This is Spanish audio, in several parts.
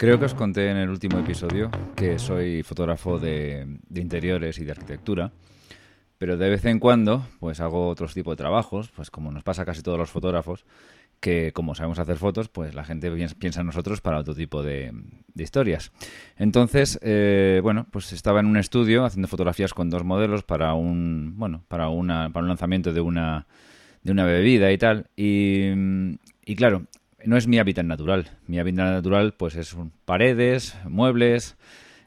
Creo que os conté en el último episodio que soy fotógrafo de, interiores y de arquitectura, pero de vez en cuando pues hago otros tipos de trabajos, pues como nos pasa casi todos los fotógrafos, que como sabemos hacer fotos, pues la gente piensa en nosotros para otro tipo de, historias. Entonces, eh, bueno, pues estaba en un estudio haciendo fotografías con dos modelos para un, bueno, para una, para un lanzamiento de una, de una bebida y tal. Y claro, no es mi hábitat natural. Mi hábitat natural pues es paredes, muebles,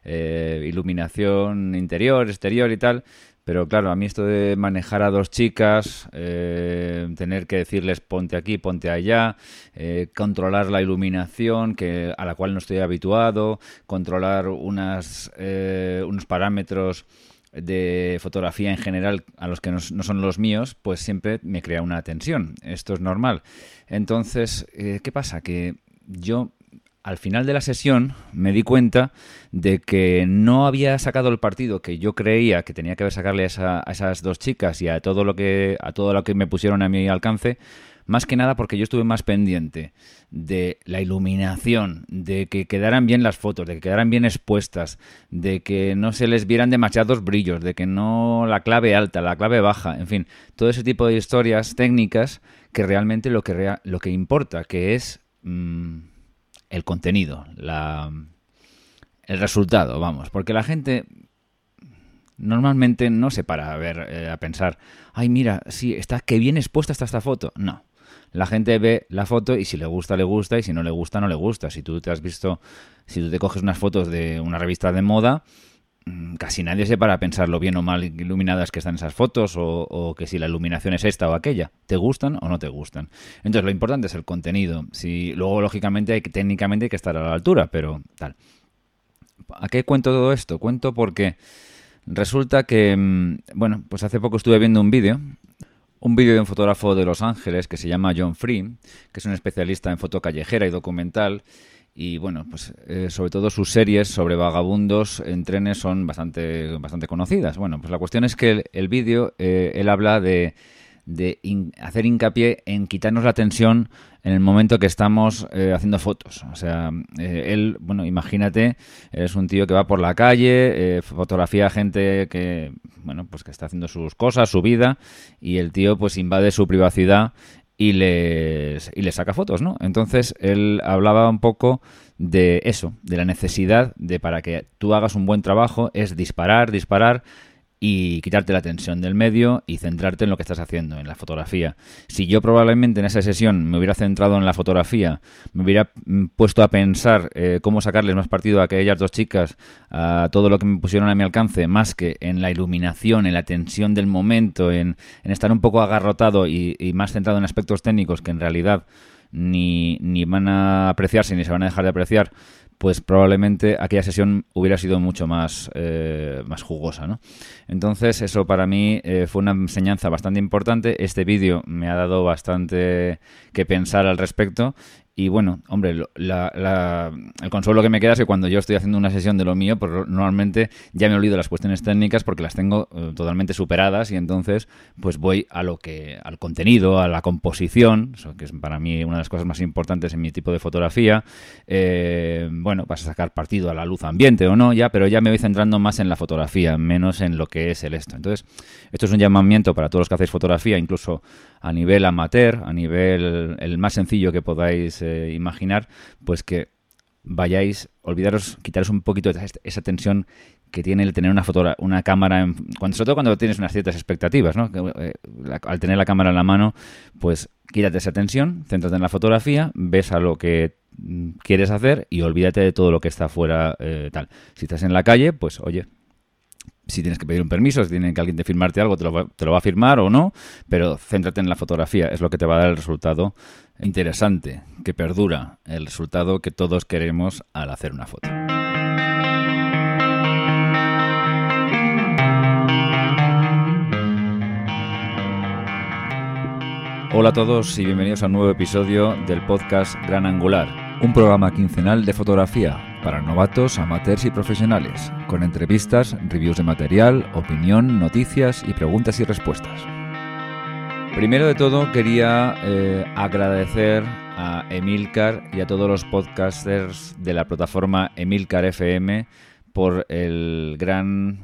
eh, iluminación interior, exterior y tal. Pero claro, a mí esto de manejar a dos chicas, eh, tener que decirles ponte aquí, ponte allá, eh, controlar la iluminación que, a la cual no estoy habituado, controlar unas, unos parámetros de fotografía en general a los que no, son los míos, pues siempre me crea una tensión. Esto es normal. Entonces, eh, ¿qué pasa? Que yo al final de la sesión me di cuenta de que no había sacado el partido que yo creía que tenía que haber sacarle a, a esas dos chicas y a todo lo que a todo lo que me pusieron a mi alcance más que nada porque yo estuve más pendiente de la iluminación, de que quedaran bien las fotos, de que quedaran bien expuestas, de que no se les vieran demasiados brillos, de que no la clave alta, la clave baja, en fin, todo ese tipo de historias técnicas que realmente lo que, lo que importa, que es mm, el contenido, la, el resultado, vamos, porque la gente normalmente no se para a ver, eh, a pensar, ay, mira, sí, está que bien expuesta está esta foto. No la gente ve la foto y si le gusta, le gusta y si no le gusta, no le gusta. Si tú te has visto, si tú te coges unas fotos de una revista de moda, mm, casi nadie se para a pensar lo bien o mal iluminadas que están esas fotos o, que si la iluminación es esta o aquella. ¿Te gustan o no te gustan? Entonces lo importante es el contenido. Si, luego, lógicamente, hay que, técnicamente hay que estar a la altura, pero tal. ¿A qué cuento todo esto? Cuento porque resulta que, mm, bueno, pues hace poco estuve viendo un vídeo un vídeo de un fotógrafo de Los Ángeles que se llama John Free, que es un especialista en foto callejera y documental. Y bueno, pues eh, sobre todo sus series sobre vagabundos en trenes son bastante, bastante conocidas. Bueno, pues la cuestión es que el, vídeo, eh, él habla de de hacer hincapié en quitarnos la tensión en el momento que estamos eh, haciendo fotos. O sea, eh, él, bueno, imagínate, es un tío que va por la calle, eh, fotografía a gente que, bueno, pues que está haciendo sus cosas, su vida, y el tío pues invade su privacidad y les, y les saca fotos, ¿no? Entonces, él hablaba un poco de eso, de la necesidad de para que tú hagas un buen trabajo, es disparar, disparar, y quitarte la tensión del medio y centrarte en lo que estás haciendo, en la fotografía. Si yo probablemente en esa sesión me hubiera centrado en la fotografía, me hubiera puesto a pensar eh, cómo sacarles más partido a aquellas dos chicas, a todo lo que me pusieron a mi alcance, más que en la iluminación, en la tensión del momento, en, estar un poco agarrotado y, y más centrado en aspectos técnicos que en realidad ni, ni van a apreciarse ni se van a dejar de apreciar, pues probablemente aquella sesión hubiera sido mucho más, eh, más jugosa. ¿no? Entonces, eso para mí eh, fue una enseñanza bastante importante. Este vídeo me ha dado bastante que pensar al respecto y bueno, hombre, el consuelo que me queda es que cuando yo estoy haciendo una sesión de lo mío, pues normalmente ya me olvido las cuestiones técnicas porque las tengo eh, totalmente superadas y entonces pues voy a lo que, al contenido, a la composición, que es para mí una de las cosas más importantes en mi tipo de fotografía. Eh, bueno, vas a sacar partido a la luz ambiente o no, ya, pero ya me voy centrando más en la fotografía, menos en lo que es el esto. Entonces, esto es un llamamiento para todos los que hacéis fotografía, incluso a nivel amateur, a nivel el más sencillo que podáis eh, imaginar, pues que vayáis, olvidaros, quitaros un poquito esa tensión que tiene el tener una foto, una cámara, en, cuando, sobre todo cuando tienes unas ciertas expectativas, ¿no? Eh, al tener la cámara en la mano, pues quítate esa tensión, céntrate en la fotografía, ves a lo que mm, quieres hacer y olvídate de todo lo que está fuera eh, tal. Si estás en la calle, pues oye, si tienes que pedir un permiso, si tiene que alguien te firmarte algo, te lo, va, te lo, va, a firmar o no, pero céntrate en la fotografía, es lo que te va a dar el resultado interesante, que perdura, el resultado que todos queremos al hacer una foto. Hola a todos y bienvenidos a un nuevo episodio del podcast Gran Angular, un programa quincenal de fotografía para novatos, amateurs y profesionales, con entrevistas, reviews de material, opinión, noticias y preguntas y respuestas. Primero de todo quería eh, agradecer a Emilcar y a todos los podcasters de la plataforma Emilcar FM por el gran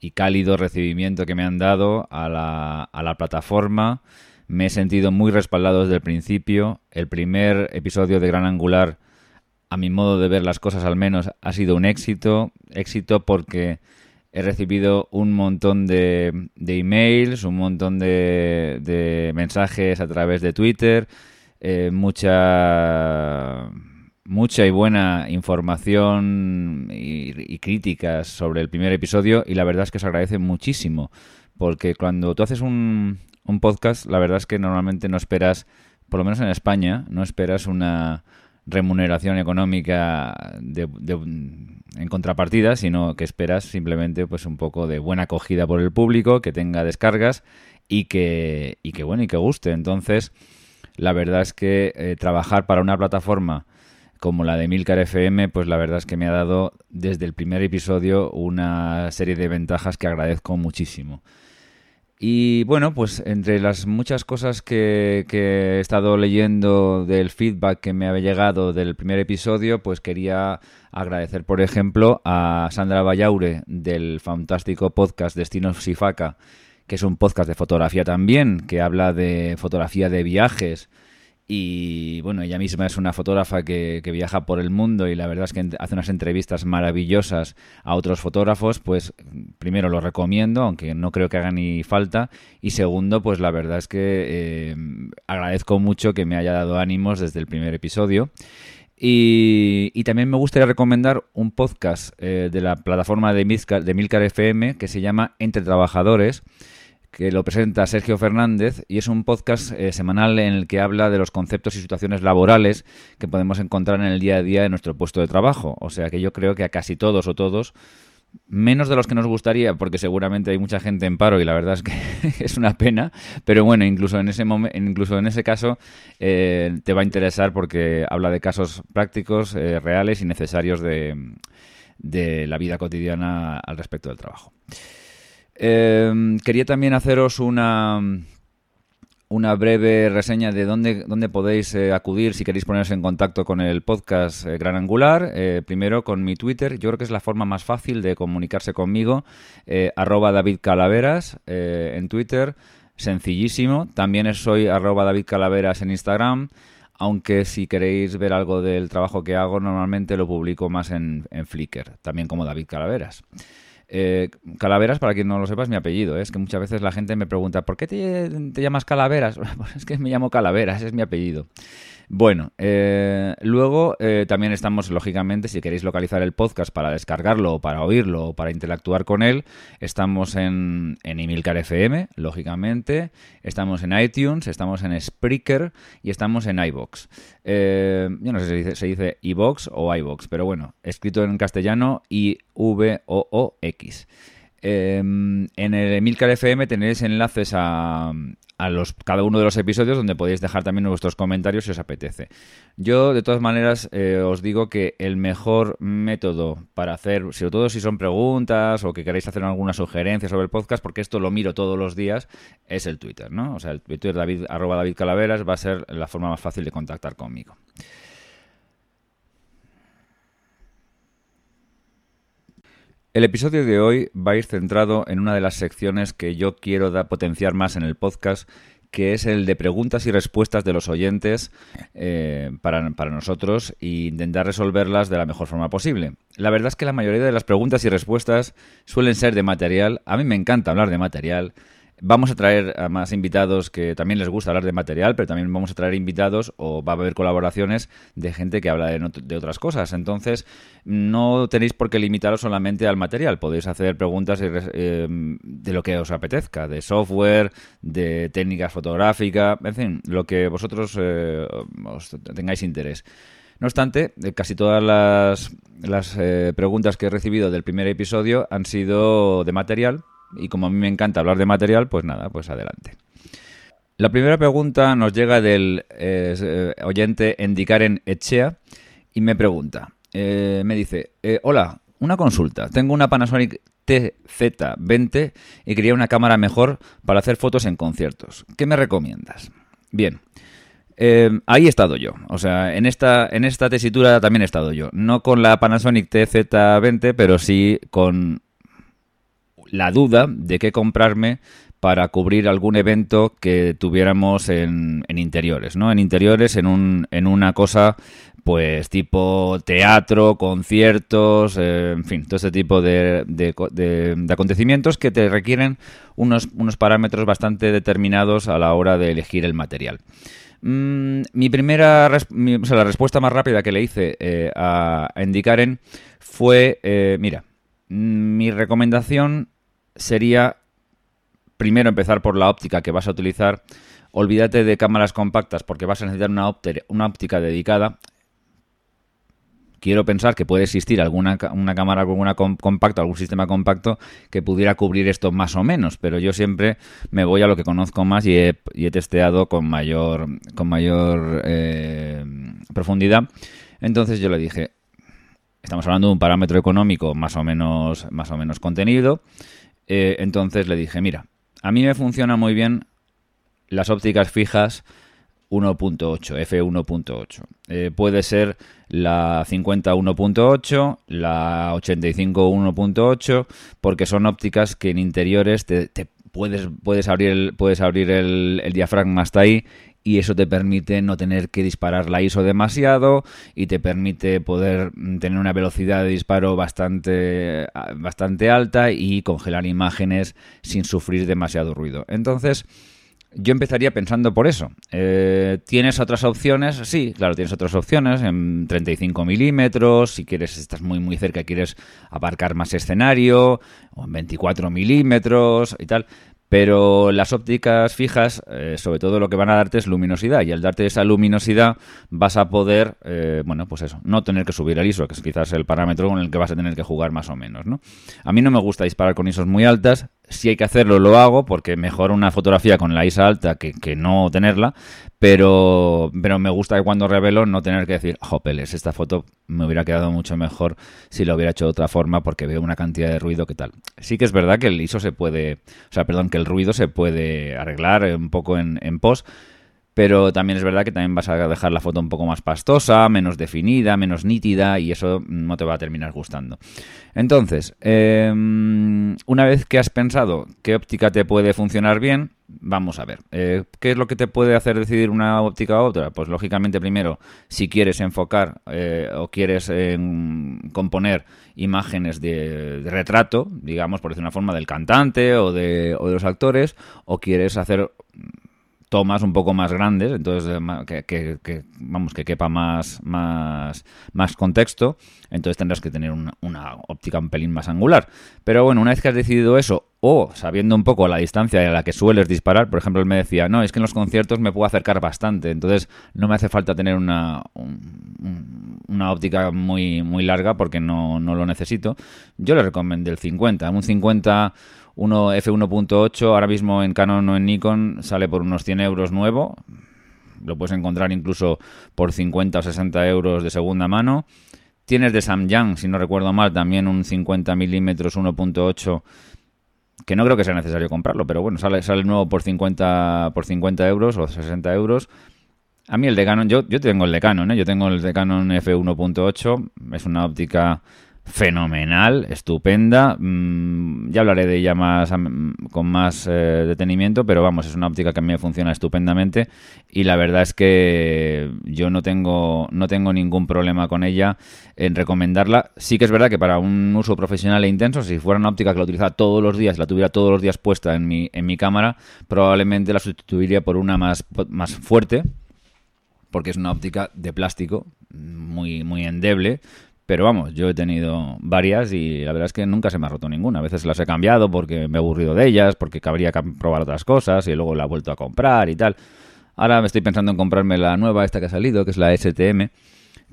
y cálido recibimiento que me han dado a la, a la plataforma. Me he sentido muy respaldado desde el principio. El primer episodio de Gran Angular, a mi modo de ver las cosas al menos, ha sido un éxito. Éxito porque he recibido un montón de, de emails, un montón de, de, mensajes a través de Twitter, eh, mucha mucha y buena información y, y, críticas sobre el primer episodio y la verdad es que se agradece muchísimo porque cuando tú haces un, un podcast la verdad es que normalmente no esperas, por lo menos en España, no esperas una remuneración económica de, en contrapartida, sino que esperas simplemente pues un poco de buena acogida por el público, que tenga descargas y que, y que bueno, y que guste. Entonces, la verdad es que eh, trabajar para una plataforma como la de Milcar FM, pues la verdad es que me ha dado desde el primer episodio una serie de ventajas que agradezco muchísimo. Y bueno, pues entre las muchas cosas que, que, he estado leyendo del feedback que me había llegado del primer episodio, pues quería agradecer, por ejemplo, a Sandra Vallaure del fantástico podcast Destinos Sifaca, que es un podcast de fotografía también, que habla de fotografía de viajes y bueno, ella misma es una fotógrafa que, viaja por el mundo y la verdad es que hace unas entrevistas maravillosas a otros fotógrafos, pues primero lo recomiendo, aunque no creo que haga ni falta, y segundo, pues la verdad es que eh, agradezco mucho que me haya dado ánimos desde el primer episodio. Y, también me gustaría recomendar un podcast eh, de la plataforma de de Milcar FM que se llama Entre Trabajadores que lo presenta Sergio Fernández y es un podcast eh, semanal en el que habla de los conceptos y situaciones laborales que podemos encontrar en el día a día en nuestro puesto de trabajo. O sea que yo creo que a casi todos o todos, menos de los que nos gustaría, porque seguramente hay mucha gente en paro y la verdad es que es una pena, pero bueno, incluso en ese, incluso en ese caso eh, te va a interesar porque habla de casos prácticos, eh, reales y necesarios de, de la vida cotidiana al respecto del trabajo. Eh, quería también haceros una, una breve reseña de dónde, dónde podéis eh, acudir si queréis poneros en contacto con el podcast eh, Gran Angular. Eh, primero con mi Twitter, yo creo que es la forma más fácil de comunicarse conmigo. Arroba David Calaveras en Twitter, sencillísimo. También soy arroba David en Instagram. Aunque si queréis ver algo del trabajo que hago, normalmente lo publico más en, en Flickr, también como David Calaveras. Eh, Calaveras, para quien no lo sepa, es mi apellido. ¿eh? Es que muchas veces la gente me pregunta, ¿por qué te, te llamas Calaveras? Es que me llamo Calaveras, es mi apellido. Bueno, eh, luego eh, también estamos, lógicamente, si queréis localizar el podcast para descargarlo o para oírlo o para interactuar con él, estamos en, en FM, lógicamente, estamos en iTunes, estamos en Spreaker y estamos en iBox. Eh, yo no sé si se dice, se dice iBox o iBox, pero bueno, escrito en castellano I-V-O-O-X. Eh, en el Emilcar FM tenéis enlaces a, a los, cada uno de los episodios donde podéis dejar también vuestros comentarios si os apetece. Yo, de todas maneras, eh, os digo que el mejor método para hacer, sobre todo si son preguntas o que queréis hacer alguna sugerencia sobre el podcast, porque esto lo miro todos los días, es el Twitter, ¿no? O sea, el Twitter David, arroba David Calaveras va a ser la forma más fácil de contactar conmigo. El episodio de hoy va a ir centrado en una de las secciones que yo quiero potenciar más en el podcast, que es el de preguntas y respuestas de los oyentes eh, para, para, nosotros e intentar resolverlas de la mejor forma posible. La verdad es que la mayoría de las preguntas y respuestas suelen ser de material. A mí me encanta hablar de material. Vamos a traer a más invitados que también les gusta hablar de material, pero también vamos a traer invitados o va a haber colaboraciones de gente que habla de, otras cosas. Entonces, no tenéis por qué limitaros solamente al material. Podéis hacer preguntas eh, de lo que os apetezca, de software, de técnicas fotográficas, en fin, lo que vosotros eh, os tengáis interés. No obstante, casi todas las, las eh, preguntas que he recibido del primer episodio han sido de material, y como a mí me encanta hablar de material, pues nada, pues adelante. La primera pregunta nos llega del eh, oyente Endicaren Echea y me pregunta, eh, me dice, eh, hola, una consulta, tengo una Panasonic TZ20 y quería una cámara mejor para hacer fotos en conciertos. ¿Qué me recomiendas? Bien, Eh, ahí he estado yo. O sea, en esta, en esta tesitura también he estado yo. No con la Panasonic TZ20, pero sí con la duda de qué comprarme para cubrir algún evento que tuviéramos en, interiores, ¿no? En interiores, en, un, en una cosa, pues tipo teatro, conciertos, eh, en fin, todo ese tipo de, de, acontecimientos que te requieren unos, unos parámetros bastante determinados a la hora de elegir el material. Mm, mi primera, o sea, la respuesta más rápida que le hice eh, a, a Indicaren fue, eh, mira, mm, mi recomendación sería primero empezar por la óptica que vas a utilizar. Olvídate de cámaras compactas porque vas a necesitar una, una óptica dedicada. Quiero pensar que puede existir alguna una cámara con una compacta, algún sistema compacto que pudiera cubrir esto más o menos, pero yo siempre me voy a lo que conozco más y he, y he testeado con mayor, con mayor eh, profundidad. Entonces yo le dije, estamos hablando de un parámetro económico más o menos, más o menos contenido. Eh, entonces le dije, mira, a mí me funciona muy bien las ópticas fijas 1.8, F1.8. Eh, puede ser la 50 1.8, la 85 1.8, porque son ópticas que en interiores te, puedes, puedes abrir, el, puedes abrir el diafragma hasta ahí y eso te permite no tener que disparar la ISO demasiado y te permite poder tener una velocidad de disparo bastante, bastante alta y congelar imágenes sin sufrir demasiado ruido. Entonces, yo empezaría pensando por eso. Eh, ¿Tienes otras opciones? Sí, claro, tienes otras opciones en 35 milímetros, si quieres, estás muy muy cerca quieres aparcar más escenario, o en 24 milímetros y tal. Pero las ópticas fijas, eh, sobre todo lo que van a darte es luminosidad. Y al darte esa luminosidad vas a poder, eh, bueno, pues eso, no tener que subir el ISO, que es quizás el parámetro con el que vas a tener que jugar más o menos, ¿no? A mí no me gusta disparar con ISOs muy altas. Si hay que hacerlo, lo hago, porque mejor una fotografía con la ISA alta que, que no tenerla. Pero, pero me gusta que cuando revelo no tener que decir, jopeles, esta foto me hubiera quedado mucho mejor si lo hubiera hecho de otra forma porque veo una cantidad de ruido que tal. Sí que es verdad que el ISO se puede, o sea, perdón, que el ruido se puede arreglar un poco en, en post, pero también es verdad que también vas a dejar la foto un poco más pastosa, menos definida, menos nítida y eso no te va a terminar gustando. Entonces, em, una vez que has pensado qué óptica te puede funcionar bien, vamos a ver, eh, ¿qué es lo que te puede hacer decidir una óptica u otra? Pues lógicamente primero, si quieres enfocar eh, o quieres componer imágenes de, retrato, digamos, por decir una forma, del cantante de, o de los actores, o quieres hacer tomas un poco más grandes, entonces eh, que, vamos que quepa más, más, más contexto, entonces tendrás que tener una, óptica un pelín más angular. Pero bueno, una vez que has decidido eso, o sabiendo un poco la distancia a la que sueles disparar, por ejemplo, él me decía, no, es que en los conciertos me puedo acercar bastante, entonces no me hace falta tener una, una óptica muy, muy larga porque no, no lo necesito. Yo le recomendé el 50, un 50 uno F1.8 ahora mismo en Canon o en Nikon sale por unos 100 euros nuevo. Lo puedes encontrar incluso por 50 o 60 euros de segunda mano. Tienes de Samyang, si no recuerdo mal, también un 50 milímetros 1.8 que no creo que sea necesario comprarlo, pero bueno, sale, sale nuevo por 50, por 50 euros o 60 euros. A mí el de Canon, yo, yo tengo el de Canon, ¿eh? yo tengo el de Canon F1.8, es una óptica fenomenal, estupenda. Mm, ya hablaré de ella más con más eh, detenimiento, pero vamos, es una óptica que a mí me funciona estupendamente y la verdad es que yo no tengo no tengo ningún problema con ella en recomendarla. Sí que es verdad que para un uso profesional e intenso, si fuera una óptica que la utilizara todos los días, la tuviera todos los días puesta en mi en mi cámara, probablemente la sustituiría por una más más fuerte porque es una óptica de plástico muy muy endeble pero vamos, yo he tenido varias y la verdad es que nunca se me ha roto ninguna. A veces las he cambiado porque me he aburrido de ellas, porque cabría probar otras cosas y luego la he vuelto a comprar y tal. Ahora me estoy pensando en comprarme la nueva, esta que ha salido, que es la STM,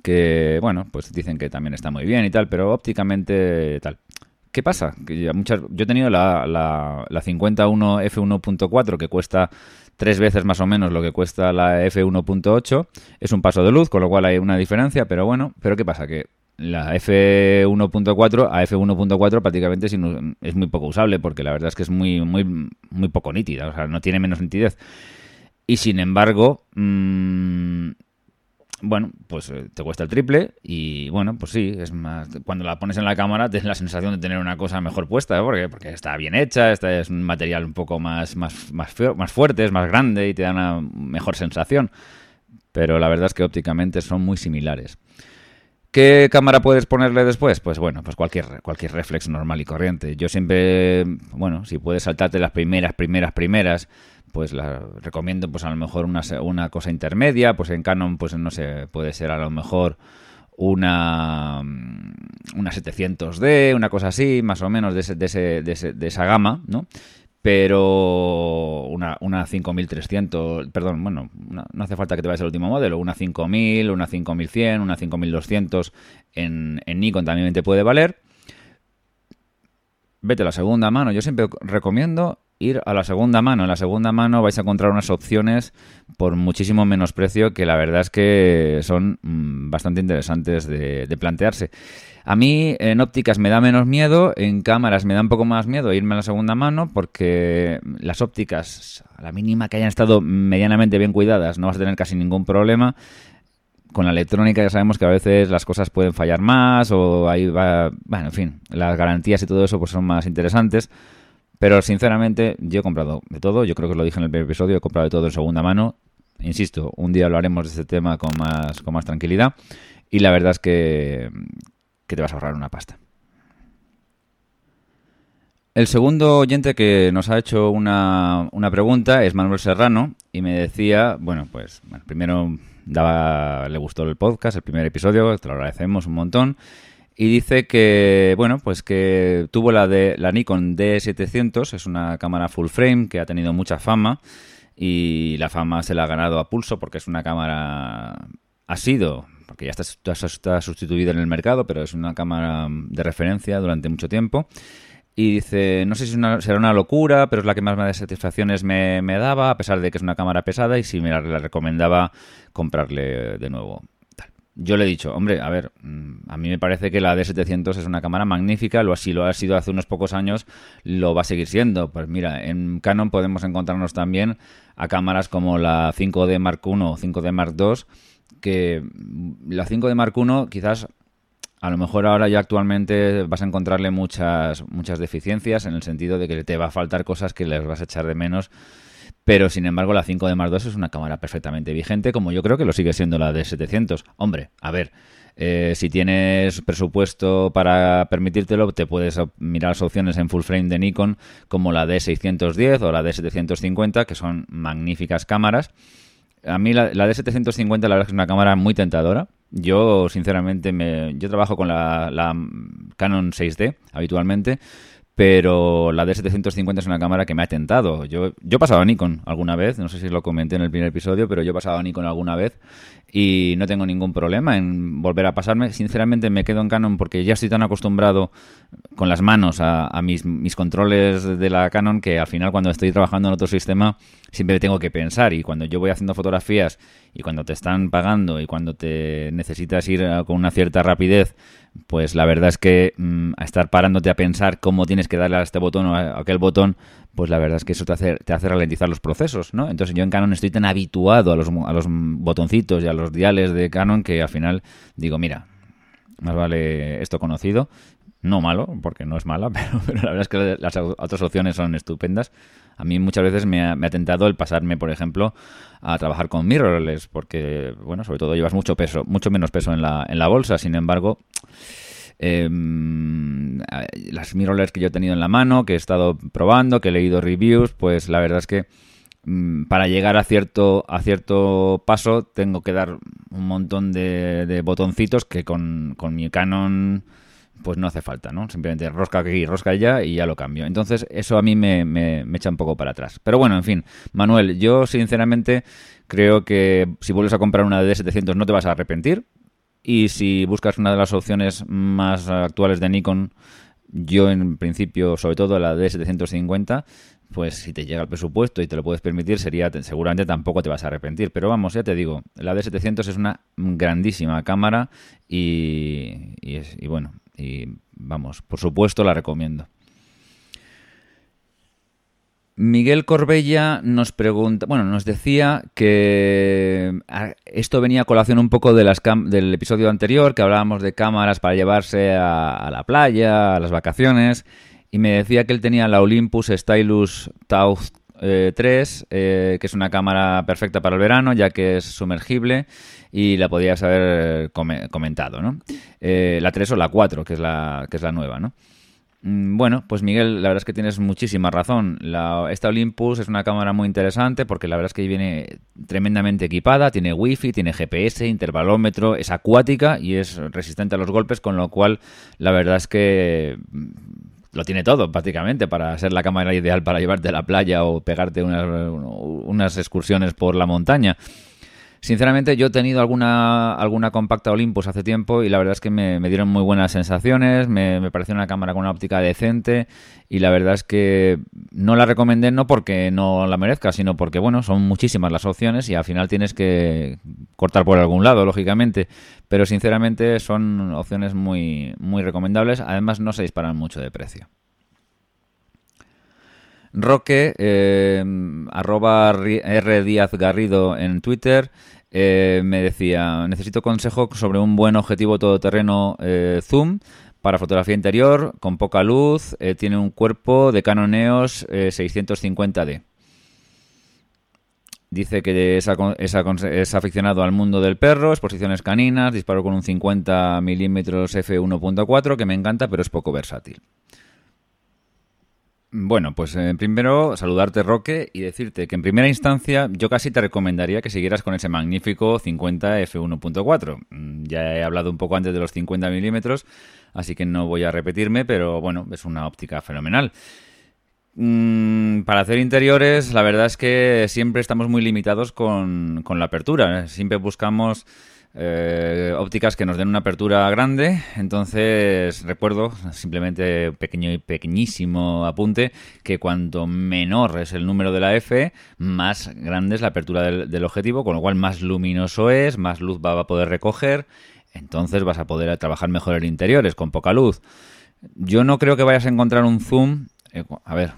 que bueno, pues dicen que también está muy bien y tal, pero ópticamente tal. ¿Qué pasa? Que muchas, yo he tenido la, la, la 51 F1.4 que cuesta tres veces más o menos lo que cuesta la F1.8. Es un paso de luz, con lo cual hay una diferencia, pero bueno, pero ¿qué pasa? Que la F1.4 a F1.4 prácticamente es muy poco usable porque la verdad es que es muy, muy, muy poco nítida, o sea, no tiene menos nitidez. y sin embargo, mm, bueno, pues eh, te cuesta el triple y bueno, pues sí, es más cuando la pones en la cámara tienes la sensación de tener una cosa mejor puesta, ¿eh? porque porque está bien hecha, esta es un material un poco más más más, más fuerte, es más grande y te da una mejor sensación. Pero la verdad es que ópticamente son muy similares. ¿Qué cámara puedes ponerle después? Pues bueno, pues cualquier, cualquier reflex normal y corriente. Yo siempre, bueno, si puedes saltarte las primeras, primeras, primeras, pues la recomiendo pues a lo mejor una, una cosa intermedia, pues en Canon pues no sé, puede ser a lo mejor una, una 700D, una cosa así, más o menos de, ese, de, ese, de, de esa gama, ¿no? Pero una, una 5300, perdón, bueno, no, hace falta que te vayas al último modelo, una 5000, una 5100, una 5200 en, en Nikon también te puede valer. Vete a la segunda mano, yo siempre recomiendo ir a la segunda mano. En la segunda mano vais a encontrar unas opciones por muchísimo menos precio que la verdad es que son mm, bastante interesantes de, de plantearse. A mí en ópticas me da menos miedo, en cámaras me da un poco más miedo irme a la segunda mano porque las ópticas, a la mínima que hayan estado medianamente bien cuidadas, no vas a tener casi ningún problema. Con la electrónica ya sabemos que a veces las cosas pueden fallar más o ahí va... Bueno, en fin, las garantías y todo eso pues son más interesantes. Pero sinceramente yo he comprado de todo, yo creo que lo dije en el primer episodio, he comprado de todo en segunda mano. Insisto, un día hablaremos de este tema con más, con más tranquilidad. Y la verdad es que, que te vas a ahorrar una pasta. El segundo oyente que nos ha hecho una, una, pregunta es Manuel Serrano y me decía, bueno, pues bueno, primero daba, le gustó el podcast, el primer episodio, te lo agradecemos un montón. Y dice que, bueno, pues que tuvo la de la Nikon D700, es una cámara full frame que ha tenido mucha fama y la fama se la ha ganado a pulso porque es una cámara, ha sido porque ya está, está sustituida en el mercado, pero es una cámara de referencia durante mucho tiempo. Y dice, no sé si será una locura, pero es la que más da satisfacciones me, daba, a pesar de que es una cámara pesada y si me la, recomendaba comprarle de nuevo. Yo le he dicho, hombre, a ver, mm, a mí me parece que la D700 es una cámara magnífica, lo así lo ha sido hace unos pocos años, lo va a seguir siendo. Pues mira, en Canon podemos encontrarnos también a cámaras como la 5D Mark I o 5D Mark II, que la 5 de Mark I quizás a lo mejor ahora ya actualmente vas a encontrarle muchas, muchas deficiencias en el sentido de que te va a faltar cosas que les vas a echar de menos. Pero sin embargo, la 5 de Mark II es una cámara perfectamente vigente, como yo creo que lo sigue siendo la de 700. Hombre, a ver, eh, si tienes presupuesto para permitírtelo, te puedes mirar las opciones en full frame de Nikon, como la D610 o la D750, que son magníficas cámaras a mí la, la D750 la verdad es una cámara muy tentadora. Yo, sinceramente, me, yo trabajo con la, la Canon 6D habitualmente, pero la D750 es una cámara que me ha tentado. Yo, yo he pasado a Nikon alguna vez, no sé si lo comenté en el primer episodio, pero yo he pasado a Nikon alguna vez y no tengo ningún problema en volver a pasarme. Sinceramente me quedo en Canon porque ya estoy tan acostumbrado con las manos a, mis, mis, controles de la Canon que al final cuando estoy trabajando en otro sistema siempre tengo que pensar y cuando yo voy haciendo fotografías y cuando te están pagando y cuando te necesitas ir con una cierta rapidez, pues la verdad es que mm, a estar parándote a pensar cómo tienes que darle a este botón o a aquel botón, pues la verdad es que eso te hace, te hace ralentizar los procesos, ¿no? Entonces yo en Canon estoy tan habituado a los, a los botoncitos y a los diales de Canon que al final digo, mira, más vale esto conocido. No malo, porque no es mala, pero, la verdad es que las otras opciones son estupendas. A mí muchas veces me ha, me ha, tentado el pasarme, por ejemplo, a trabajar con mirrorless, porque, bueno, sobre todo llevas mucho peso, mucho menos peso en la, en la bolsa. Sin embargo, eh, las mirrorless que yo he tenido en la mano, que he estado probando, que he leído reviews, pues la verdad es que mm, para llegar a cierto, a cierto paso tengo que dar un montón de, de botoncitos que con, con, mi Canon pues no hace falta, ¿no? Simplemente rosca aquí, rosca allá y ya lo cambio. Entonces eso a mí me, me, me echa un poco para atrás. Pero bueno, en fin, Manuel, yo sinceramente creo que si vuelves a comprar una de 700 no te vas a arrepentir. Y si buscas una de las opciones más actuales de Nikon, yo en principio, sobre todo la D750, pues si te llega el presupuesto y te lo puedes permitir, sería seguramente tampoco te vas a arrepentir. Pero vamos, ya te digo, la D700 es una grandísima cámara y, y, es, y bueno, y, vamos, por supuesto la recomiendo. Miguel Corbella nos pregunta, bueno, nos decía que ah, esto venía a colación un poco de las del episodio anterior, que hablábamos de cámaras para llevarse a, la playa, a las vacaciones, y me decía que él tenía la Olympus Stylus Tau 3, eh, eh, que es una cámara perfecta para el verano, ya que es sumergible y la podías haber comentado, ¿no? Eh, la 3 o la 4, que es la, que es la nueva, ¿no? Mm, bueno, pues Miguel, la verdad es que tienes muchísima razón. esta Olympus es una cámara muy interesante porque la verdad es que viene tremendamente equipada, tiene wifi, tiene GPS, intervalómetro, es acuática y es resistente a los golpes, con lo cual la verdad es que lo tiene todo prácticamente para ser la cámara ideal para llevarte a la playa o pegarte unas excursiones por la montaña. Sinceramente, yo he tenido alguna, alguna compacta Olympus hace tiempo y la verdad es que me, dieron muy buenas sensaciones, me, me, pareció una cámara con una óptica decente y la verdad es que no la recomendé no porque no la merezca, sino porque, bueno, son muchísimas las opciones y al final tienes que cortar por algún lado, lógicamente, pero sinceramente son opciones muy, muy recomendables, además no se disparan mucho de precio. Roque, eh, arroba R Díaz Garrido en Twitter, eh, me decía, necesito consejo sobre un buen objetivo todoterreno eh, zoom para fotografía interior, con poca luz, tiene un cuerpo de Canon EOS 650D. Dice que es, es, aficionado al mundo del perro, exposiciones caninas, disparo con un 50 mm f1.4 que me encanta, pero es poco versátil. Bueno, pues eh, primero saludarte Roque y decirte que en primera instancia yo casi te recomendaría que siguieras con ese magnífico 50 f1.4. Mm, ya he hablado un poco antes de los 50 milímetros, así que no voy a repetirme, pero bueno, es una óptica fenomenal. Mm, para hacer interiores, la verdad es que siempre estamos muy limitados con, con la apertura. Siempre buscamos eh, ópticas que nos den una apertura grande. Entonces, recuerdo, simplemente pequeño y pequeñísimo apunte, que cuanto menor es el número de la F, más grande es la apertura del, objetivo, con lo cual más luminoso es, más luz va a poder recoger. Entonces vas a poder trabajar mejor en interiores, con poca luz. Yo no creo que vayas a encontrar un zoom. Eh, a ver,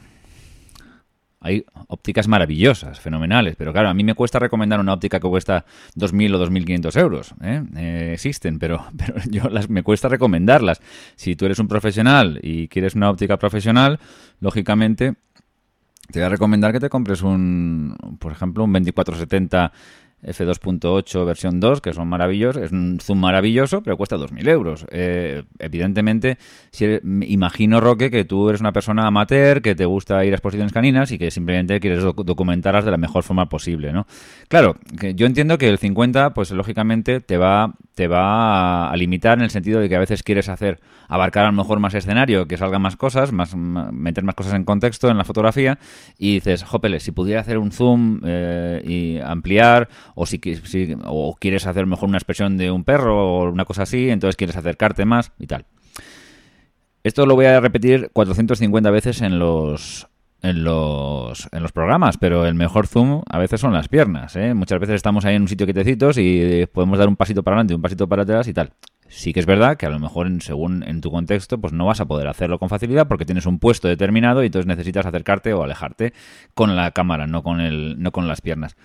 hay ópticas maravillosas, fenomenales, pero claro, a mí me cuesta recomendar una óptica que cuesta 2.000 o 2.500 euros. ¿eh? Eh, existen, pero, pero yo las, me cuesta recomendarlas. Si tú eres un profesional y quieres una óptica profesional, lógicamente te voy a recomendar que te compres un, por ejemplo, un 2470 F2.8 versión 2, que son maravillosos, es un zoom maravilloso, pero cuesta 2.000 euros. Eh, evidentemente, si imagino, Roque, que tú eres una persona amateur, que te gusta ir a exposiciones caninas y que simplemente quieres documentarlas de la mejor forma posible, ¿no? Claro, que yo entiendo que el 50, pues lógicamente te va, te va a limitar en el sentido de que a veces quieres hacer, abarcar a lo mejor más escenario, que salgan más cosas, más, meter más cosas en contexto en la fotografía, y dices, jópeles, si pudiera hacer un zoom eh, y ampliar o si, o quieres hacer mejor una expresión de un perro o una cosa así, entonces quieres acercarte más y tal. Esto lo voy a repetir 450 veces en los en los, en los programas, pero el mejor zoom a veces son las piernas. ¿eh? Muchas veces estamos ahí en un sitio quietecitos y podemos dar un pasito para adelante, un pasito para atrás y tal. Sí que es verdad que a lo mejor en, según en tu contexto pues no vas a poder hacerlo con facilidad porque tienes un puesto determinado y entonces necesitas acercarte o alejarte con la cámara, no con, el, no con las piernas.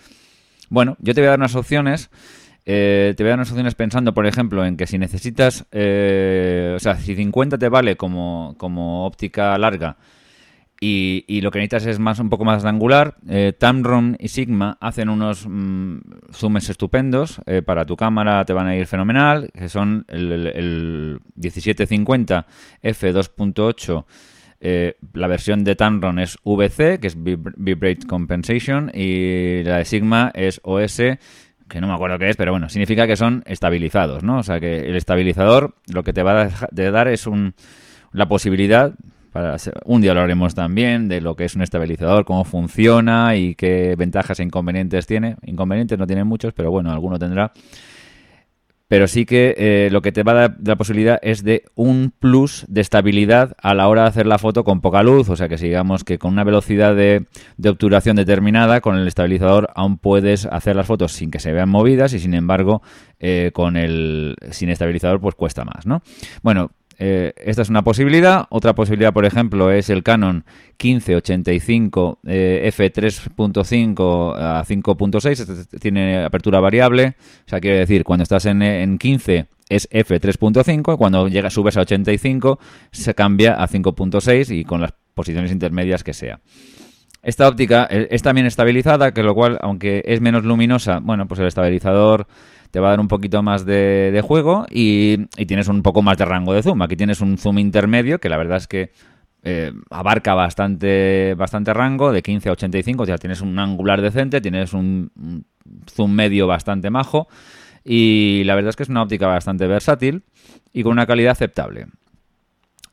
Bueno, yo te voy a dar unas opciones. Eh, te voy a dar unas opciones pensando, por ejemplo, en que si necesitas, eh, o sea, si 50 te vale como, como óptica larga y, lo que necesitas es más un poco más de angular, eh, Tamron y Sigma hacen unos mm, zooms estupendos para tu cámara, te van a ir fenomenal, que son el, el 1750 f2.8 eh, la versión de Tamron es VC, que es Vibrate Compensation, y la de Sigma es OS, que no me acuerdo qué es, pero bueno, significa que son estabilizados, ¿no? O sea que el estabilizador lo que te va a dar es un, la posibilidad, para un día lo haremos también, de lo que es un estabilizador, cómo funciona y qué ventajas e inconvenientes tiene. Inconvenientes no tiene muchos, pero bueno, alguno tendrá pero sí que eh, lo que te va a dar la posibilidad es de un plus de estabilidad a la hora de hacer la foto con poca luz, o sea que si digamos que con una velocidad de, obturación determinada, con el estabilizador aún puedes hacer las fotos sin que se vean movidas y sin embargo eh, con el sin estabilizador pues cuesta más, ¿no? Bueno, eh, esta es una posibilidad. Otra posibilidad, por ejemplo, es el Canon 1585 f3.5 a 5.6. Este tiene apertura variable. O sea, quiere decir, cuando estás en, en 15 es f3.5 y cuando llega, subes a 85 se cambia a 5.6 y con las posiciones intermedias que sea. Esta óptica eh, es también estabilizada, que lo cual, aunque es menos luminosa, bueno, pues el estabilizador te va a dar un poquito más de, juego y, tienes un poco más de rango de zoom. Aquí tienes un zoom intermedio que la verdad es que eh, abarca bastante, bastante rango, de 15 a 85, o sea, tienes un angular decente, tienes un, un zoom medio bastante majo y la verdad es que es una óptica bastante versátil y con una calidad aceptable.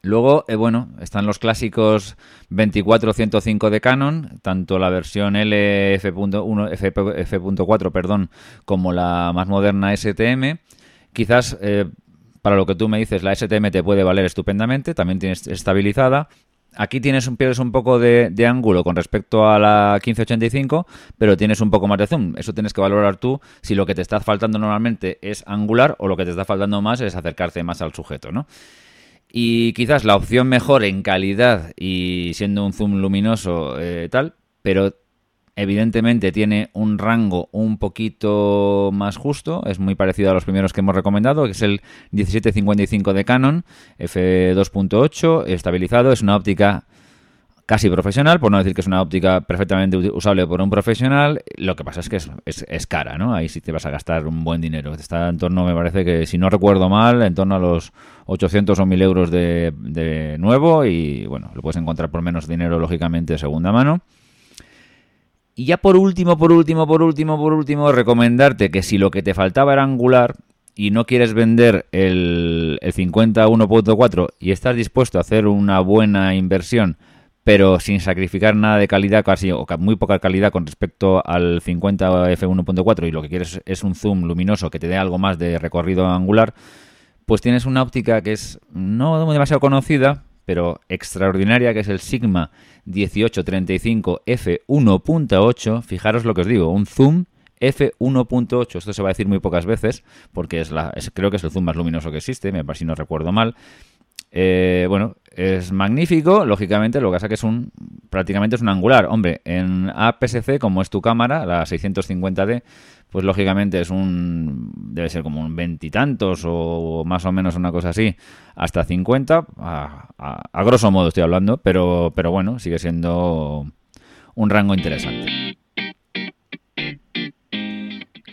Luego, eh, bueno, están los clásicos 24-105 de Canon, tanto la versión LF.1, F.4, perdón, como la más moderna STM. Quizás eh, para lo que tú me dices, la STM te puede valer estupendamente, también tienes estabilizada. Aquí tienes un, pierdes un poco de, de, ángulo con respecto a la 1585, pero tienes un poco más de zoom. Eso tienes que valorar tú si lo que te está faltando normalmente es angular o lo que te está faltando más es acercarte más al sujeto, ¿no? Y quizás la opción mejor en calidad y siendo un zoom luminoso eh, tal, pero evidentemente tiene un rango un poquito más justo, es muy parecido a los primeros que hemos recomendado, que es el 1755 de Canon, f2.8, estabilizado, es una óptica casi profesional, por no decir que es una óptica perfectamente usable por un profesional. Lo que pasa es que es, es, cara, ¿no? Ahí sí te vas a gastar un buen dinero. Está en torno, me parece que, si no recuerdo mal, en torno a los 800 o 1000 euros de, de nuevo y, bueno, lo puedes encontrar por menos dinero, lógicamente, de segunda mano. Y ya por último, por último, por último, por último, recomendarte que si lo que te faltaba era angular y no quieres vender el, el 51.4 y estás dispuesto a hacer una buena inversión pero sin sacrificar nada de calidad, casi o muy poca calidad con respecto al 50 f1.4 y lo que quieres es un zoom luminoso que te dé algo más de recorrido angular, pues tienes una óptica que es no demasiado conocida, pero extraordinaria, que es el Sigma 1835 f1.8. Fijaros lo que os digo, un zoom f1.8. Esto se va a decir muy pocas veces, porque es la, creo que es el zoom más luminoso que existe, si no recuerdo mal. Eh, bueno, es magnífico, lógicamente, lo que pasa que es un prácticamente es un angular. Hombre, en APS-C, como es tu cámara, la 650D, pues lógicamente es un debe ser como un veintitantos o más o menos una cosa así, hasta 50, a, a, grosso modo estoy hablando, pero, pero bueno, sigue siendo un rango interesante.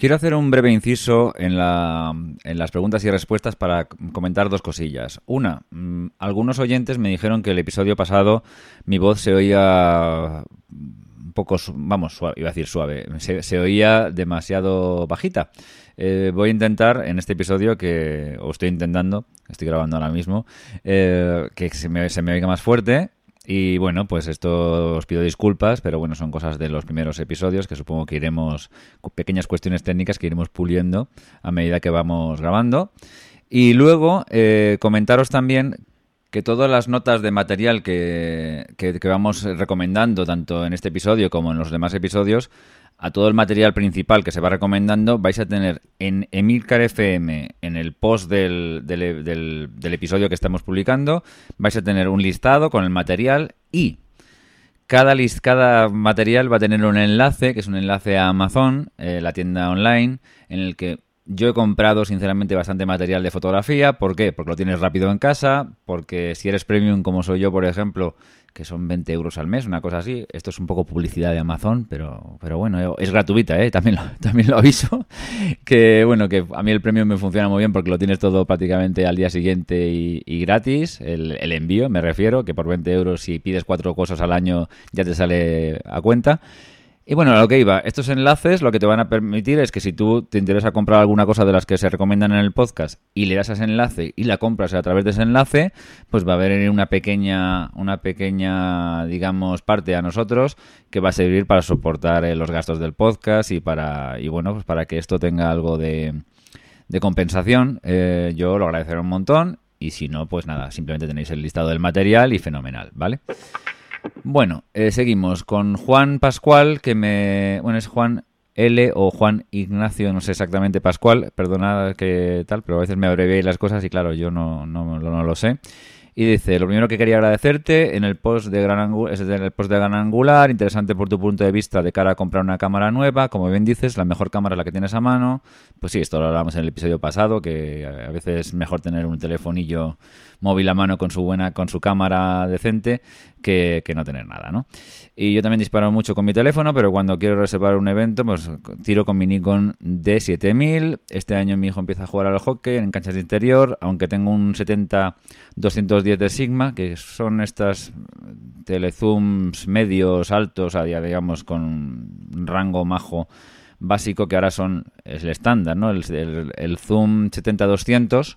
Quiero hacer un breve inciso en, las preguntas y respuestas para comentar dos cosillas. Una, mm, algunos oyentes me dijeron que el episodio pasado mi voz se oía un poco, vamos, iba a decir suave, se, oía demasiado bajita. Eh, voy a intentar en este episodio que, o estoy intentando, estoy grabando ahora mismo, eh, que se me, se me oiga más fuerte y bueno, pues esto os pido disculpas, pero bueno, son cosas de los primeros episodios que supongo que iremos, pequeñas cuestiones técnicas que iremos puliendo a medida que vamos grabando. Y luego eh, comentaros también que todas las notas de material que, que, que, vamos recomendando, tanto en este episodio como en los demás episodios, a todo el material principal que se va recomendando, vais a tener en Emilcar FM, en el post del, del, episodio que estamos publicando, vais a tener un listado con el material y cada, list, cada material va a tener un enlace, que es un enlace a Amazon, eh, la tienda online, en el que yo he comprado sinceramente bastante material de fotografía. ¿Por qué? Porque lo tienes rápido en casa, porque si eres premium como soy yo, por ejemplo, que son 20 euros al mes, una cosa así. Esto es un poco publicidad de Amazon, pero, pero bueno, es gratuita, ¿eh? también, lo, también lo aviso. Que bueno, que a mí el premio me funciona muy bien porque lo tienes todo prácticamente al día siguiente y, gratis. El, el, envío, me refiero, que por 20 euros si pides cuatro cosas al año ya te sale a cuenta. Y bueno, a lo que iba, estos enlaces lo que te van a permitir es que si tú te interesa comprar alguna cosa de las que se recomiendan en el podcast y le das ese enlace y la compras a través de ese enlace, pues va a haber una pequeña, una pequeña, digamos, parte a nosotros que va a servir para soportar eh, los gastos del podcast y para, y bueno, pues para que esto tenga algo de, de compensación. Eh, yo lo agradeceré un montón y si no, pues nada, simplemente tenéis el listado del material y fenomenal, ¿vale? Bueno, eh, seguimos con Juan Pascual, que me... Bueno, es Juan L o Juan Ignacio, no sé exactamente Pascual, perdonad que tal, pero a veces me abrevié las cosas y claro, yo no, no, no lo sé. Y dice, lo primero que quería agradecerte en el post de gran angular, es el post de gran angular, interesante por tu punto de vista de cara a comprar una cámara nueva, como bien dices, la mejor cámara es la que tienes a mano. Pues sí, esto lo hablamos en el episodio pasado, que a veces es mejor tener un telefonillo móvil a mano con su buena, con su cámara decente, que, no tener nada, ¿no? Y yo también disparo mucho con mi teléfono, pero cuando quiero reservar un evento, pues tiro con mi Nikon D7000. Este año mi hijo empieza a jugar al hockey en canchas de interior, aunque tengo un 70-210 de Sigma, que son estas telezooms medios, altos, digamos, con rango majo básico que ahora son el estándar, ¿no? El, el, el zoom 70-200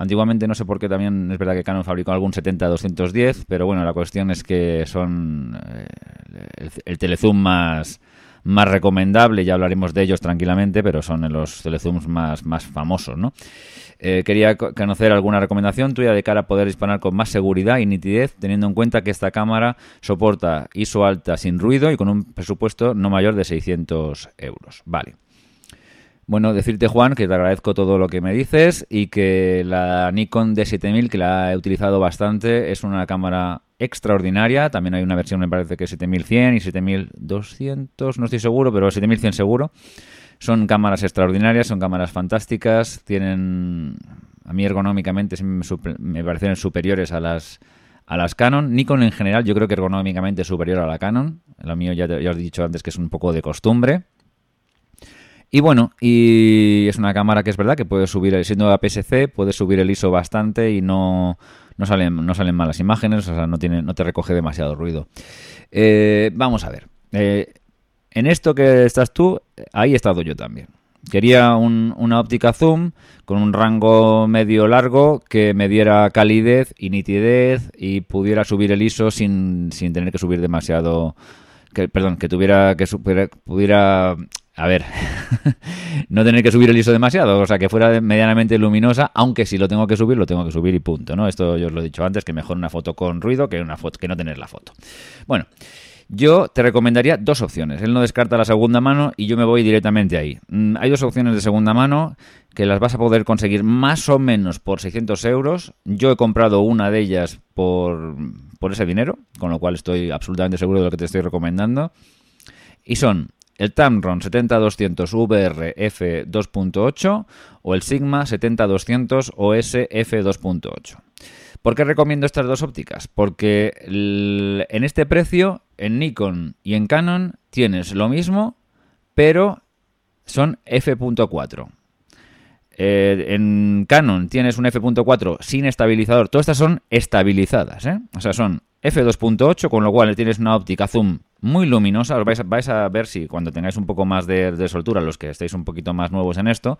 Antiguamente no sé por qué también es verdad que Canon fabricó algún 70-210, pero bueno, la cuestión es que son eh, el, telezoom más, más recomendable, ya hablaremos de ellos tranquilamente, pero son los telezooms más, más famosos, ¿no? Eh, quería conocer alguna recomendación tuya de cara a poder disparar con más seguridad y nitidez, teniendo en cuenta que esta cámara soporta ISO alta sin ruido y con un presupuesto no mayor de 600 euros. Vale. Bueno, decirte Juan que te agradezco todo lo que me dices y que la Nikon D7000, que la he utilizado bastante, es una cámara extraordinaria. También hay una versión, me parece que 7100 y 7200, no estoy seguro, pero 7100 seguro. Son cámaras extraordinarias, son cámaras fantásticas, tienen, a mí ergonómicamente me parecen superiores a las a las Canon. Nikon en general yo creo que ergonómicamente es superior a la Canon. Lo mío ya, ya os he dicho antes que es un poco de costumbre. Y bueno, y es una cámara que es verdad que puede subir, siendo APS-C, puede subir el ISO bastante y no, no, salen, no salen malas imágenes, o sea, no, tiene, no te recoge demasiado ruido. Eh, vamos a ver. Eh, en esto que estás tú, ahí he estado yo también. Quería una óptica zoom con un rango medio largo que me diera calidez y nitidez y pudiera subir el ISO sin, sin tener que subir demasiado. Que, perdón, que tuviera que pudiera a ver, no tener que subir el ISO demasiado, o sea, que fuera medianamente luminosa, aunque si lo tengo que subir, lo tengo que subir y punto, ¿no? Esto yo os lo he dicho antes, que mejor una foto con ruido que, una foto, que no tener la foto. Bueno, yo te recomendaría dos opciones. Él no descarta la segunda mano y yo me voy directamente ahí. Mm, hay dos opciones de segunda mano que las vas a poder conseguir más o menos por 600 euros. Yo he comprado una de ellas por, por ese dinero, con lo cual estoy absolutamente seguro de lo que te estoy recomendando. Y son el Tamron 70200 VR F2.8 o el Sigma 70200 OS F2.8. ¿Por qué recomiendo estas dos ópticas? Porque en este precio, en Nikon y en Canon, tienes lo mismo, pero son F.4. Eh, en Canon tienes un F.4 sin estabilizador. Todas estas son estabilizadas, ¿eh? O sea, son F2.8, con lo cual tienes una óptica zoom muy luminosa. Os vais, a ver si cuando tengáis un poco más de, soltura, los que estéis un poquito más nuevos en esto,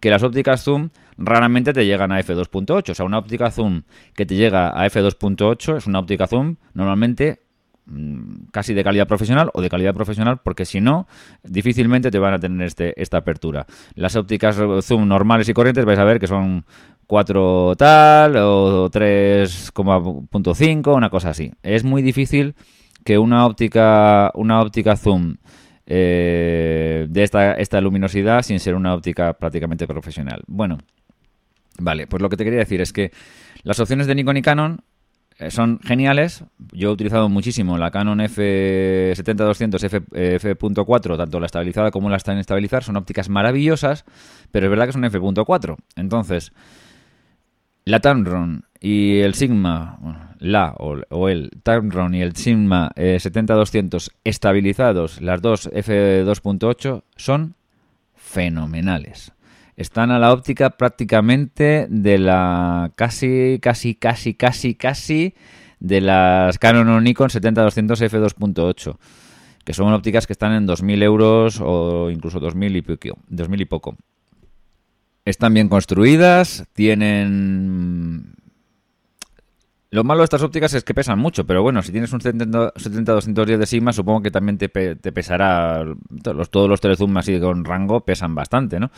que las ópticas zoom raramente te llegan a f2.8. O sea, una óptica zoom que te llega a f2.8 es una óptica zoom normalmente mm, casi de calidad profesional o de calidad profesional porque si no difícilmente te van a tener este, esta apertura las ópticas zoom normales y corrientes vais a ver que son 4 tal o 3,5 una cosa así es muy difícil que una óptica, una óptica zoom eh, de esta, esta luminosidad sin ser una óptica prácticamente profesional. Bueno, vale, pues lo que te quería decir es que las opciones de Nikon y Canon eh, son geniales. Yo he utilizado muchísimo la Canon F70-200 F.4, tanto la estabilizada como la en estabilizar. Son ópticas maravillosas, pero es verdad que son F.4. Entonces, la Tamron y el Sigma, la o, el Tamron y el Sigma 70-200 eh, estabilizados, las dos F2.8, son fenomenales. Están a la óptica prácticamente de la casi, casi, casi, casi, casi de las Canon o Nikon 70-200 F2.8, que son ópticas que están en 2.000 euros o incluso 2.000 y, poco, 2000 y poco. Están bien construidas, tienen Lo malo de estas ópticas es que pesan mucho, pero bueno, si tienes un 70-210 de Sigma, supongo que también te, pesará. todos los telezoom así con rango pesan bastante, ¿no?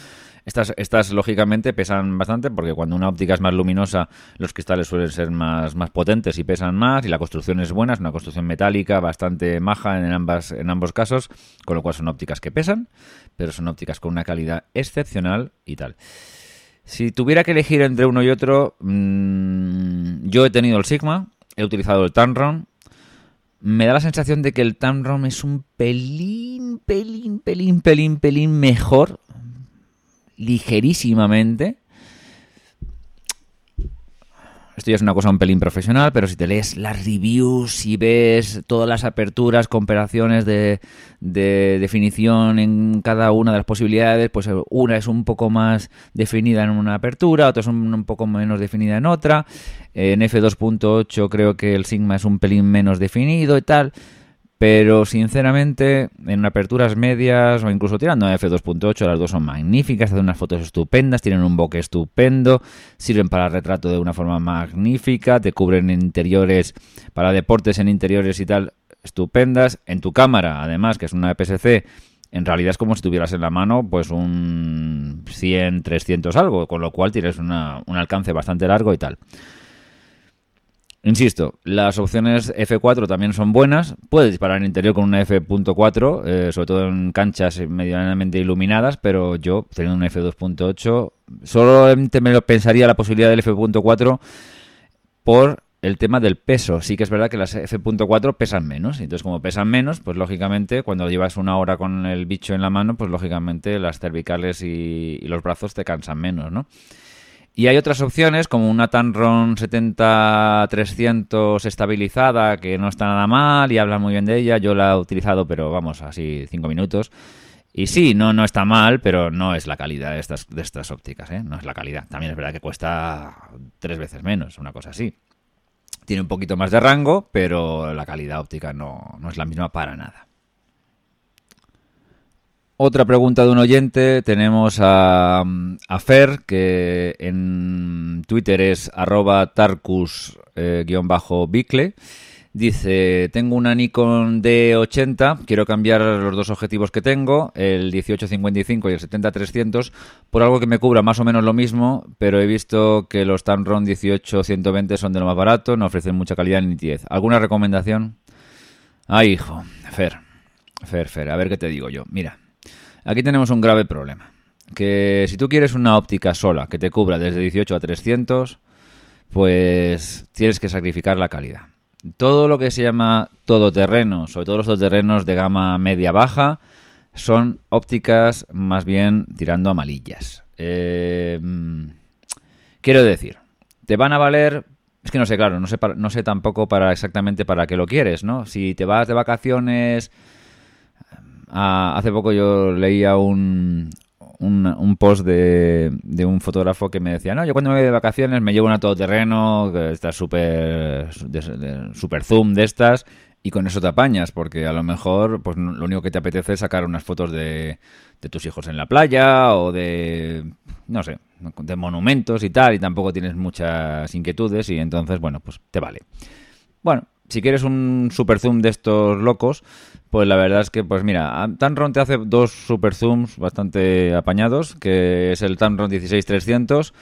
Estas, estas, lógicamente, pesan bastante porque cuando una óptica es más luminosa, los cristales suelen ser más, más potentes y pesan más, y la construcción es buena, es una construcción metálica bastante maja en, ambas, en ambos casos, con lo cual son ópticas que pesan, pero son ópticas con una calidad excepcional y tal. Si tuviera que elegir entre uno y otro, mm, yo he tenido el Sigma, he utilizado el Tamron. Me da la sensación de que el Tamron es un pelín, pelín, pelín, pelín, pelín mejor, ligerísimamente, esto ya es una cosa un pelín profesional, pero si te lees las reviews y ves todas las aperturas, comparaciones de, definición en cada una de las posibilidades, pues una es un poco más definida en una apertura, otra es un, poco menos definida en otra. En F2.8 creo que el Sigma es un pelín menos definido y tal. Pero sinceramente, en aperturas medias o incluso tirando a F2.8, las dos son magníficas, hacen unas fotos estupendas, tienen un bokeh estupendo, sirven para retrato de una forma magnífica, te cubren interiores para deportes en interiores y tal, estupendas. En tu cámara, además, que es una EPS-C, en realidad es como si tuvieras en la mano pues un 100, 300 algo, con lo cual tienes un alcance bastante largo y tal. Insisto, las opciones F4 también son buenas. Puedes disparar en interior con una F.4, eh, sobre todo en canchas medianamente iluminadas, pero yo, teniendo un F2.8, solamente me lo pensaría la posibilidad del F.4 por el tema del peso. Sí que es verdad que las F.4 pesan menos. Entonces, como pesan menos, pues lógicamente, cuando llevas una hora con el bicho en la mano, pues lógicamente las cervicales y los brazos te cansan menos, ¿no? Y hay otras opciones como una Tamron 70-300 estabilizada que no está nada mal y hablan muy bien de ella. Yo la he utilizado, pero vamos, así cinco minutos. Y sí, no, no está mal, pero no es la calidad de estas, de estas ópticas, ¿eh? No es la calidad. También es verdad que cuesta tres veces menos, una cosa así. Tiene un poquito más de rango, pero la calidad óptica no, no es la misma para nada. Otra pregunta de un oyente. Tenemos a, Fer, que en Twitter es arroba tarcus-bicle. Eh, Dice, tengo una Nikon D80, quiero cambiar los dos objetivos que tengo, el 1855 y el 70-300, por algo que me cubra más o menos lo mismo, pero he visto que los Tamron 18-120 son de lo más barato, no ofrecen mucha calidad ni nitidez. ¿Alguna recomendación? Ay, hijo, Fer, Fer, Fer, a ver qué te digo yo. Mira, Aquí tenemos un grave problema. Que si tú quieres una óptica sola que te cubra desde 18 a 300, pues tienes que sacrificar la calidad. Todo lo que se llama todoterreno, sobre todo los todoterrenos de gama media-baja, son ópticas más bien tirando a malillas. Eh, quiero decir, te van a valer es que no sé, claro, no sé, no sé tampoco para exactamente para qué lo quieres, ¿no? Si te vas de vacaciones hace poco yo leía un, un, post de, de, un fotógrafo que me decía, no, yo cuando me voy de vacaciones me llevo una todoterreno, que está súper super zoom de estas, y con eso te apañas, porque a lo mejor pues lo único que te apetece es sacar unas fotos de, de tus hijos en la playa o de, no sé, de monumentos y tal, y tampoco tienes muchas inquietudes y entonces, bueno, pues te vale. Bueno, si quieres un super zoom de estos locos, pues la verdad es que, pues mira, Tamron te hace dos super zooms bastante apañados, que es el Tamron 16300,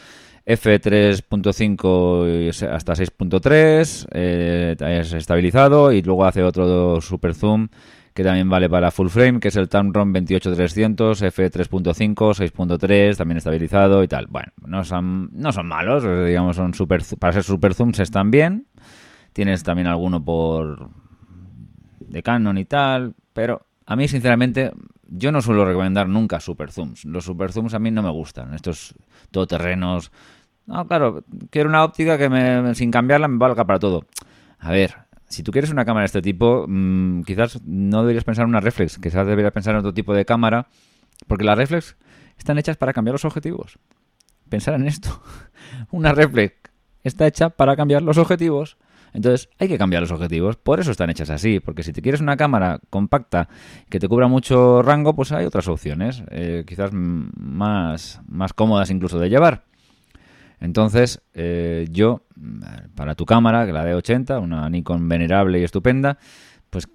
f3.5 hasta 6.3, eh, es estabilizado, y luego hace otro super zoom que también vale para full frame, que es el Tamron 28300, f3.5, 6.3, también estabilizado y tal. Bueno, no son, no son malos, digamos, son super, para ser super zooms están bien. Tienes también alguno por de Canon y tal, pero a mí sinceramente yo no suelo recomendar nunca super zooms. Los super zooms a mí no me gustan, estos todoterrenos. No, claro, quiero una óptica que me, sin cambiarla me valga para todo. A ver, si tú quieres una cámara de este tipo, mm, quizás no deberías pensar en una reflex, quizás deberías pensar en otro tipo de cámara, porque las reflex están hechas para cambiar los objetivos. Pensar en esto. una reflex está hecha para cambiar los objetivos. Entonces hay que cambiar los objetivos, por eso están hechas así, porque si te quieres una cámara compacta que te cubra mucho rango, pues hay otras opciones, eh, quizás más, más cómodas incluso de llevar. Entonces, eh, yo, para tu cámara, que la D80, una Nikon venerable y estupenda, pues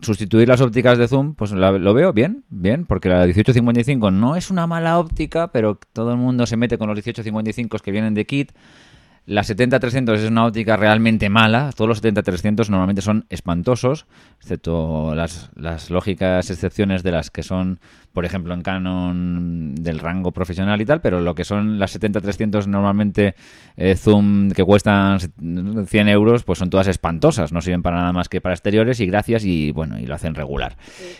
sustituir las ópticas de zoom, pues lo veo bien, bien, porque la 1855 no es una mala óptica, pero todo el mundo se mete con los 1855 que vienen de kit. La 70-300 es una óptica realmente mala. Todos los 70-300 normalmente son espantosos, excepto las, lógicas excepciones de las que son, por ejemplo, en Canon del rango profesional y tal, pero lo que son las 70-300 normalmente eh, zoom que cuestan 100 euros, pues son todas espantosas. No sirven para nada más que para exteriores y gracias y bueno, y lo hacen regular.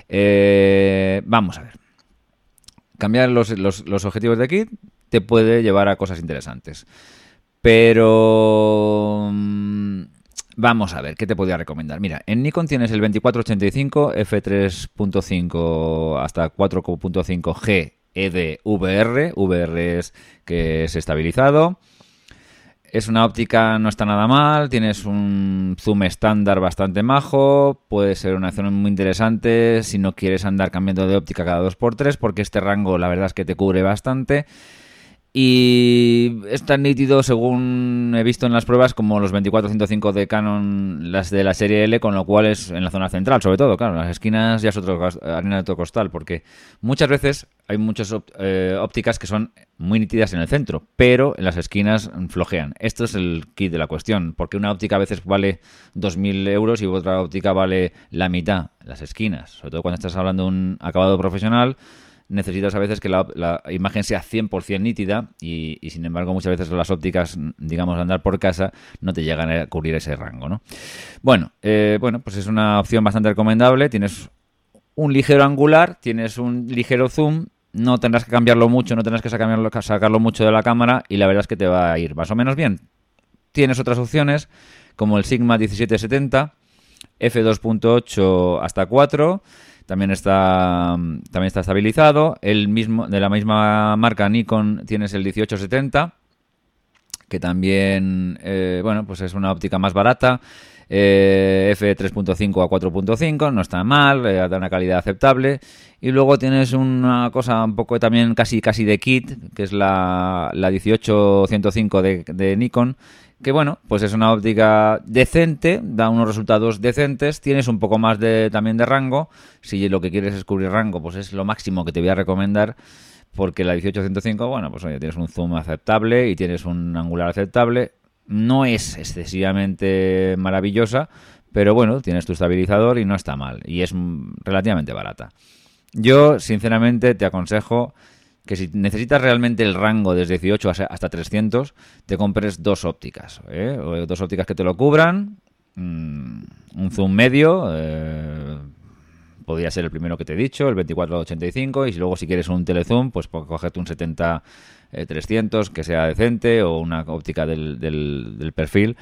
Eh, vamos a ver. Cambiar los objetivos de kit te puede llevar a cosas interesantes. Pero... Mm, vamos a ver, ¿qué te podría recomendar? Mira, en Nikon tienes el 2485 f3.5 hasta 4.5G ED VR. VR es que es estabilizado. Es una óptica, no está nada mal, tienes un zoom estándar bastante majo, puede ser una acción muy interesante si no quieres andar cambiando de óptica cada 2x3 porque este rango la verdad es que te cubre bastante. Y es tan nítido, según he visto en las pruebas, como los 2405 de Canon, las de la serie L, con lo cual es en la zona central, sobre todo, claro, las esquinas ya es otro arena de otro costal, porque muchas veces hay muchas eh, ópticas que son muy nítidas en el centro, pero en las esquinas flojean. Esto es el kit de la cuestión, porque una óptica a veces vale 2.000 euros y otra óptica vale la mitad, las esquinas, sobre todo cuando estás hablando de un acabado profesional necesitas a veces que la, imagen sea 100% nítida y, sin embargo muchas veces las ópticas, digamos, andar por casa no te llegan a cubrir ese rango, ¿no? Bueno, eh, bueno, pues es una opción bastante recomendable. Tienes un ligero angular, tienes un ligero zoom, no tendrás que cambiarlo mucho, no tendrás que sacarlo, sacarlo mucho de la cámara y la verdad es que te va a ir más o menos bien. Tienes otras opciones como el Sigma 1770, f2.8 hasta 4 también está, también está estabilizado. El mismo, de la misma marca Nikon tienes el 1870, que también, eh, bueno, pues es una óptica más barata. Eh, F3.5 a 4.5, no está mal, eh, da una calidad aceptable. Y luego tienes una cosa un poco también casi casi de kit, que es la, la 18105 de, de Nikon, que bueno, pues es una óptica decente, da unos resultados decentes, tienes un poco más de también de rango, si lo que quieres es cubrir rango, pues es lo máximo que te voy a recomendar, porque la 1805, bueno, pues oye, tienes un zoom aceptable y tienes un angular aceptable, no es excesivamente maravillosa, pero bueno, tienes tu estabilizador y no está mal, y es relativamente barata. Yo, sinceramente, te aconsejo que si necesitas realmente el rango desde 18 hasta 300, te compres dos ópticas. ¿eh? Dos ópticas que te lo cubran, mm, un zoom medio, eh, podría ser el primero que te he dicho, el 24-85, y luego si quieres un telezoom, pues, cogerte un 70-300 eh, que sea decente o una óptica del, perfil,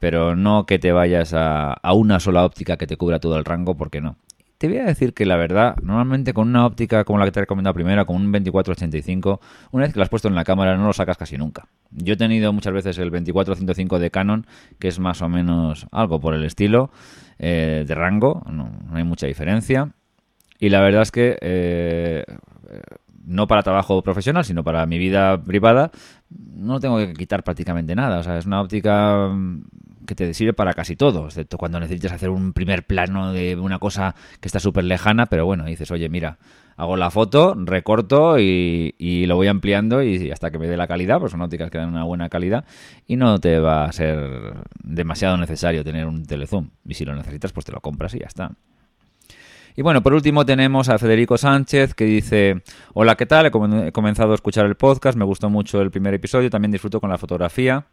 pero no que te vayas a una sola óptica que te cubra todo el rango, porque no. Te voy a decir que la verdad, normalmente con una óptica como la que te he recomendado primero, con un 24-85, una vez que la has puesto en la cámara no lo sacas casi nunca. Yo he tenido muchas veces el 24-105 de Canon, que es más o menos algo por el estilo eh, de rango, no, hay mucha diferencia. Y la verdad es que eh, no para trabajo profesional, sino para mi vida privada, no tengo que quitar prácticamente nada. O sea, es una óptica que te sirve para casi todo, excepto cuando necesitas hacer un primer plano de una cosa que está súper lejana, pero bueno, dices, oye, mira, hago la foto, recorto y, lo voy ampliando y hasta que me dé la calidad, pues son ópticas que dan una buena calidad y no te va a ser demasiado necesario tener un telezoom. Y si lo necesitas, pues te lo compras y ya está. Y bueno, por último tenemos a Federico Sánchez que dice, hola, ¿qué tal? He comenzado a escuchar el podcast, me gustó mucho el primer episodio, también disfruto con la fotografía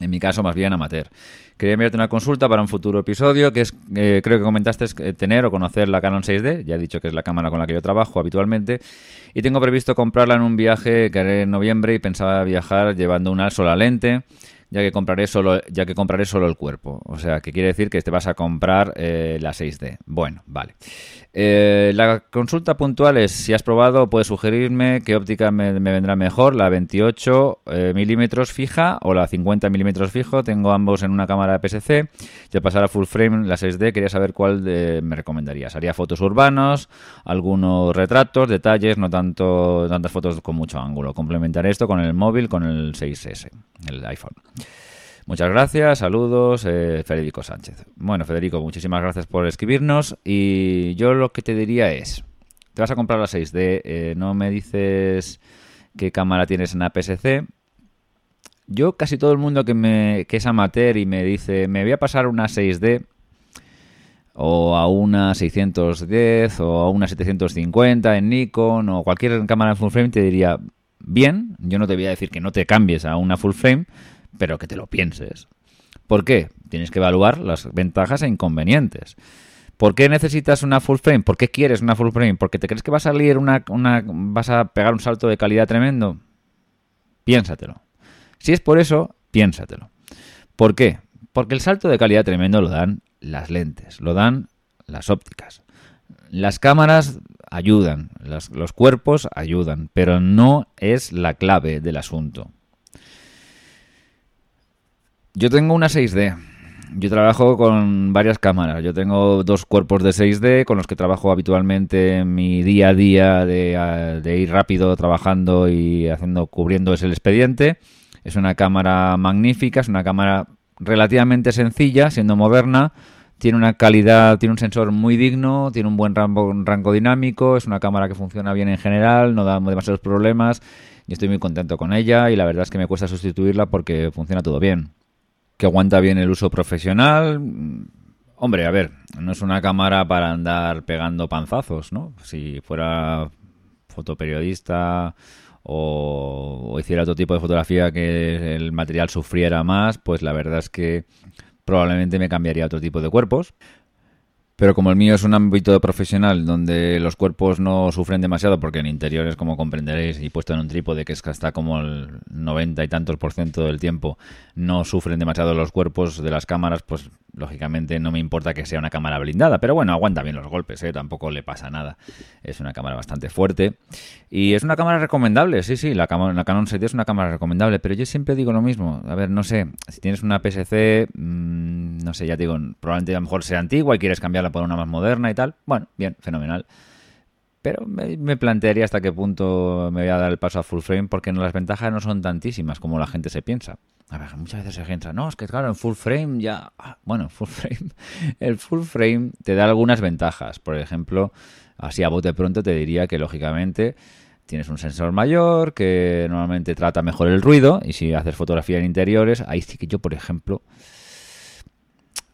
en mi caso, más bien amateur. Quería enviarte una consulta para un futuro episodio, que es, eh, creo que comentaste, eh, tener o conocer la Canon 6D. Ya he dicho que es la cámara con la que yo trabajo habitualmente. Y tengo previsto comprarla en un viaje que haré en noviembre y pensaba viajar llevando una sola lente ya que compraré solo, ya que compraré solo el cuerpo. O sea, que quiere decir que te vas a comprar eh, la 6D. Bueno, vale. Eh, la consulta puntual es si has probado, puedes sugerirme qué óptica me, vendrá mejor, la 28 eh, milímetros fija o la 50 milímetros fijo. Tengo ambos en una cámara de PSC. Ya pasar a full frame la 6D, quería saber cuál me recomendarías. Haría fotos urbanos, algunos retratos, detalles, no tanto tantas fotos con mucho ángulo. Complementaré esto con el móvil, con el 6S, el iPhone. Muchas gracias, saludos, eh, Federico Sánchez. Bueno, Federico, muchísimas gracias por escribirnos y yo lo que te diría es, te vas a comprar la 6D, eh, no me dices qué cámara tienes en APS-C. Yo casi todo el mundo que, me, que es amateur y me dice, me voy a pasar una 6D o a una 610 o a una 750 en Nikon o cualquier cámara full frame, te diría, bien, yo no te voy a decir que no te cambies a una full frame, pero que te lo pienses. ¿Por qué? Tienes que evaluar las ventajas e inconvenientes. ¿Por qué necesitas una full frame? ¿Por qué quieres una full frame? ¿Porque te crees que va a salir una, una vas a pegar un salto de calidad tremendo? Piénsatelo. Si es por eso, piénsatelo. ¿Por qué? Porque el salto de calidad tremendo lo dan las lentes, lo dan las ópticas. Las cámaras ayudan, los cuerpos ayudan, pero no es la clave del asunto. Yo tengo una 6D. Yo trabajo con varias cámaras. Yo tengo dos cuerpos de 6D con los que trabajo habitualmente en mi día a día de, ir rápido trabajando y haciendo cubriendo ese expediente. Es una cámara magnífica, es una cámara relativamente sencilla, siendo moderna. Tiene una calidad, tiene un sensor muy digno, tiene un buen rango, rango dinámico, es una cámara que funciona bien en general, no da demasiados problemas. Y estoy muy contento con ella y la verdad es que me cuesta sustituirla porque funciona todo bien que aguanta bien el uso profesional. Hombre, a ver, no es una cámara para andar pegando panzazos, ¿no? Si fuera fotoperiodista o, hiciera otro tipo de fotografía que el material sufriera más, pues la verdad es que probablemente me cambiaría otro tipo de cuerpos. Pero como el mío es un ámbito profesional donde los cuerpos no sufren demasiado, porque en interiores, como comprenderéis, y puesto en un trípode que es que está como el 90 y tantos por ciento del tiempo, no sufren demasiado los cuerpos de las cámaras, pues lógicamente no me importa que sea una cámara blindada. Pero bueno, aguanta bien los golpes, ¿eh? tampoco le pasa nada. Es una cámara bastante fuerte. Y es una cámara recomendable, sí, sí, la, la Canon 7 es una cámara recomendable, pero yo siempre digo lo mismo. A ver, no sé, si tienes una PSC, mmm, no sé, ya te digo, probablemente a lo mejor sea antigua y quieres cambiarla por una más moderna y tal, bueno, bien, fenomenal. Pero me, plantearía hasta qué punto me voy a dar el paso a full frame porque las ventajas no son tantísimas como la gente se piensa. A ver, muchas veces se piensa, no, es que claro, en full frame ya... Ah, bueno, full frame... El full frame te da algunas ventajas. Por ejemplo, así a bote pronto te diría que lógicamente tienes un sensor mayor que normalmente trata mejor el ruido y si haces fotografía en interiores, ahí sí que yo, por ejemplo,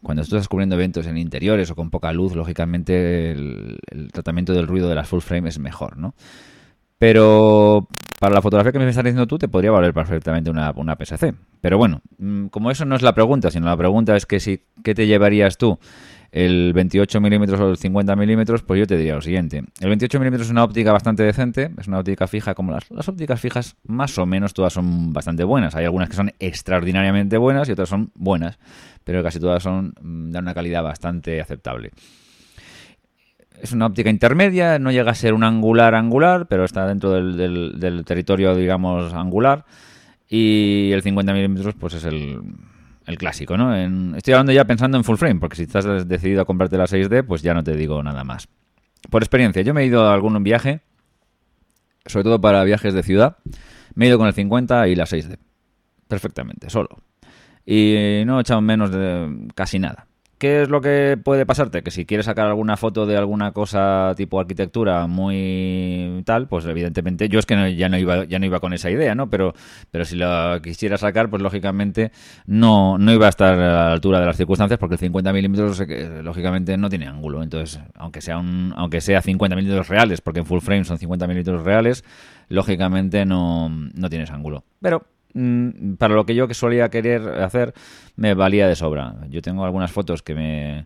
cuando estás cubriendo eventos en interiores o con poca luz, lógicamente el, tratamiento del ruido de las full frame es mejor, ¿no? Pero para la fotografía que me estás diciendo tú, te podría valer perfectamente una, una PSC. Pero bueno, mm, como eso no es la pregunta, sino la pregunta es que si, ¿qué te llevarías tú? El 28 milímetros o el 50 milímetros, pues yo te diría lo siguiente. El 28 milímetros es una óptica bastante decente, es una óptica fija, como las, las ópticas fijas, más o menos todas son bastante buenas. Hay algunas que son extraordinariamente buenas y otras son buenas, pero casi todas son mm, dan una calidad bastante aceptable. Es una óptica intermedia, no llega a ser un angular angular, pero está dentro del, del territorio, digamos, angular. Y el 50 milímetros, pues es el, el clásico, ¿no? estoy hablando ya pensando en full frame, porque si estás decidido a comprarte la 6D, pues ya no te digo nada más. Por experiencia, yo me he ido a algún viaje, sobre todo para viajes de ciudad, me he ido con el 50 y la 6D. Perfectamente, solo. Y no he echado menos de casi nada. ¿Qué es lo que puede pasarte? Que si quieres sacar alguna foto de alguna cosa tipo arquitectura muy tal, pues evidentemente yo es que ya no iba ya no iba con esa idea, ¿no? Pero pero si lo quisiera sacar, pues lógicamente no no iba a estar a la altura de las circunstancias porque el 50 milímetros eh, lógicamente no tiene ángulo. Entonces, aunque sea un aunque sea 50 milímetros reales, porque en full frame son 50 milímetros reales, lógicamente no no tienes ángulo. Pero para lo que yo que solía querer hacer, me valía de sobra. Yo tengo algunas fotos que me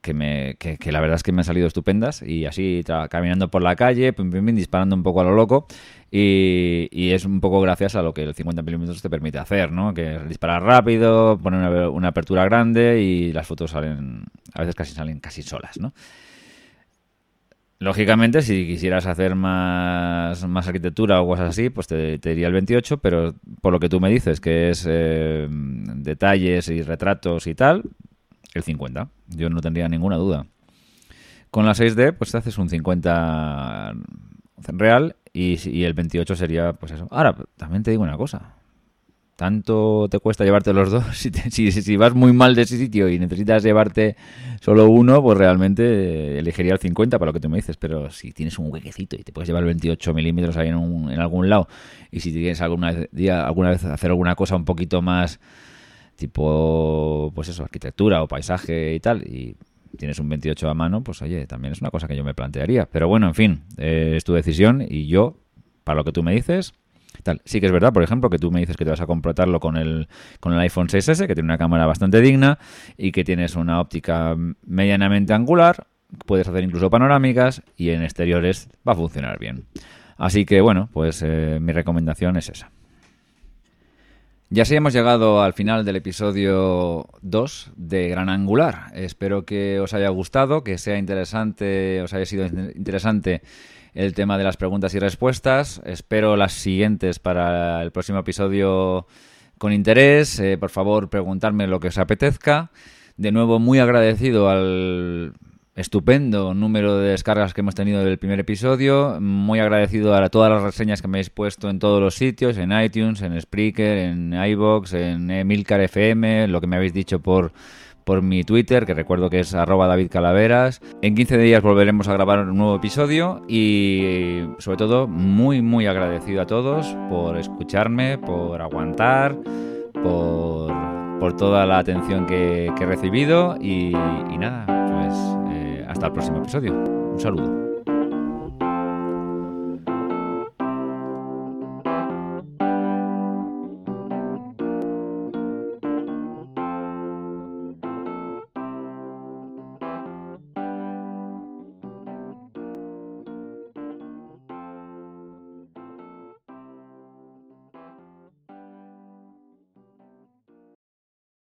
que, me, que, la verdad es que me han salido estupendas y así caminando por la calle, disparando un poco a lo loco y, es un poco gracias a lo que el 50 milímetros te permite hacer, ¿no? Que disparar rápido, poner una, apertura grande y las fotos salen, a veces casi salen casi solas, ¿no? Lógicamente, si quisieras hacer más, más arquitectura o cosas así, pues te, diría el 28, pero por lo que tú me dices, que es eh, detalles y retratos y tal, el 50. Yo no tendría ninguna duda. Con la 6D, pues te haces un 50 real y, el 28 sería, pues eso. Ahora, también te digo una cosa. Tanto te cuesta llevarte los dos. Si, vas muy mal de ese sitio y necesitas llevarte solo uno, pues realmente elegiría el 50 para lo que tú me dices. Pero si tienes un huequecito y te puedes llevar el 28 milímetros ahí en, en algún lado, y si tienes alguna día, alguna vez hacer alguna cosa un poquito más tipo, pues eso, arquitectura o paisaje y tal, y tienes un 28 a mano, pues oye, también es una cosa que yo me plantearía. Pero bueno, en fin, eh, es tu decisión y yo, para lo que tú me dices, Sí que es verdad, por ejemplo, que tú me dices que te vas a completarlo con el, con el iPhone 6S, que tiene una cámara bastante digna y que tienes una óptica medianamente angular, puedes hacer incluso panorámicas y en exteriores va a funcionar bien. Así que bueno, pues eh, mi recomendación es esa. Ya sí hemos llegado al final del episodio 2 de Gran Angular. Espero que os haya gustado, que sea interesante, os haya sido interesante el tema de las preguntas y respuestas. Espero las siguientes para el próximo episodio con interés. Eh, por favor, preguntarme lo que os apetezca. De nuevo, muy agradecido al estupendo número de descargas que hemos tenido del primer episodio. Muy agradecido a todas las reseñas que me habéis puesto en todos los sitios, en iTunes, en Spreaker, en iBox, en Emilcar FM, lo que me habéis dicho por por mi Twitter, que recuerdo que es arroba David Calaveras. En 15 días volveremos a grabar un nuevo episodio y sobre todo muy muy agradecido a todos por escucharme, por aguantar, por, por toda la atención que, he recibido y, y nada, pues hasta el próximo episodio. Un saludo.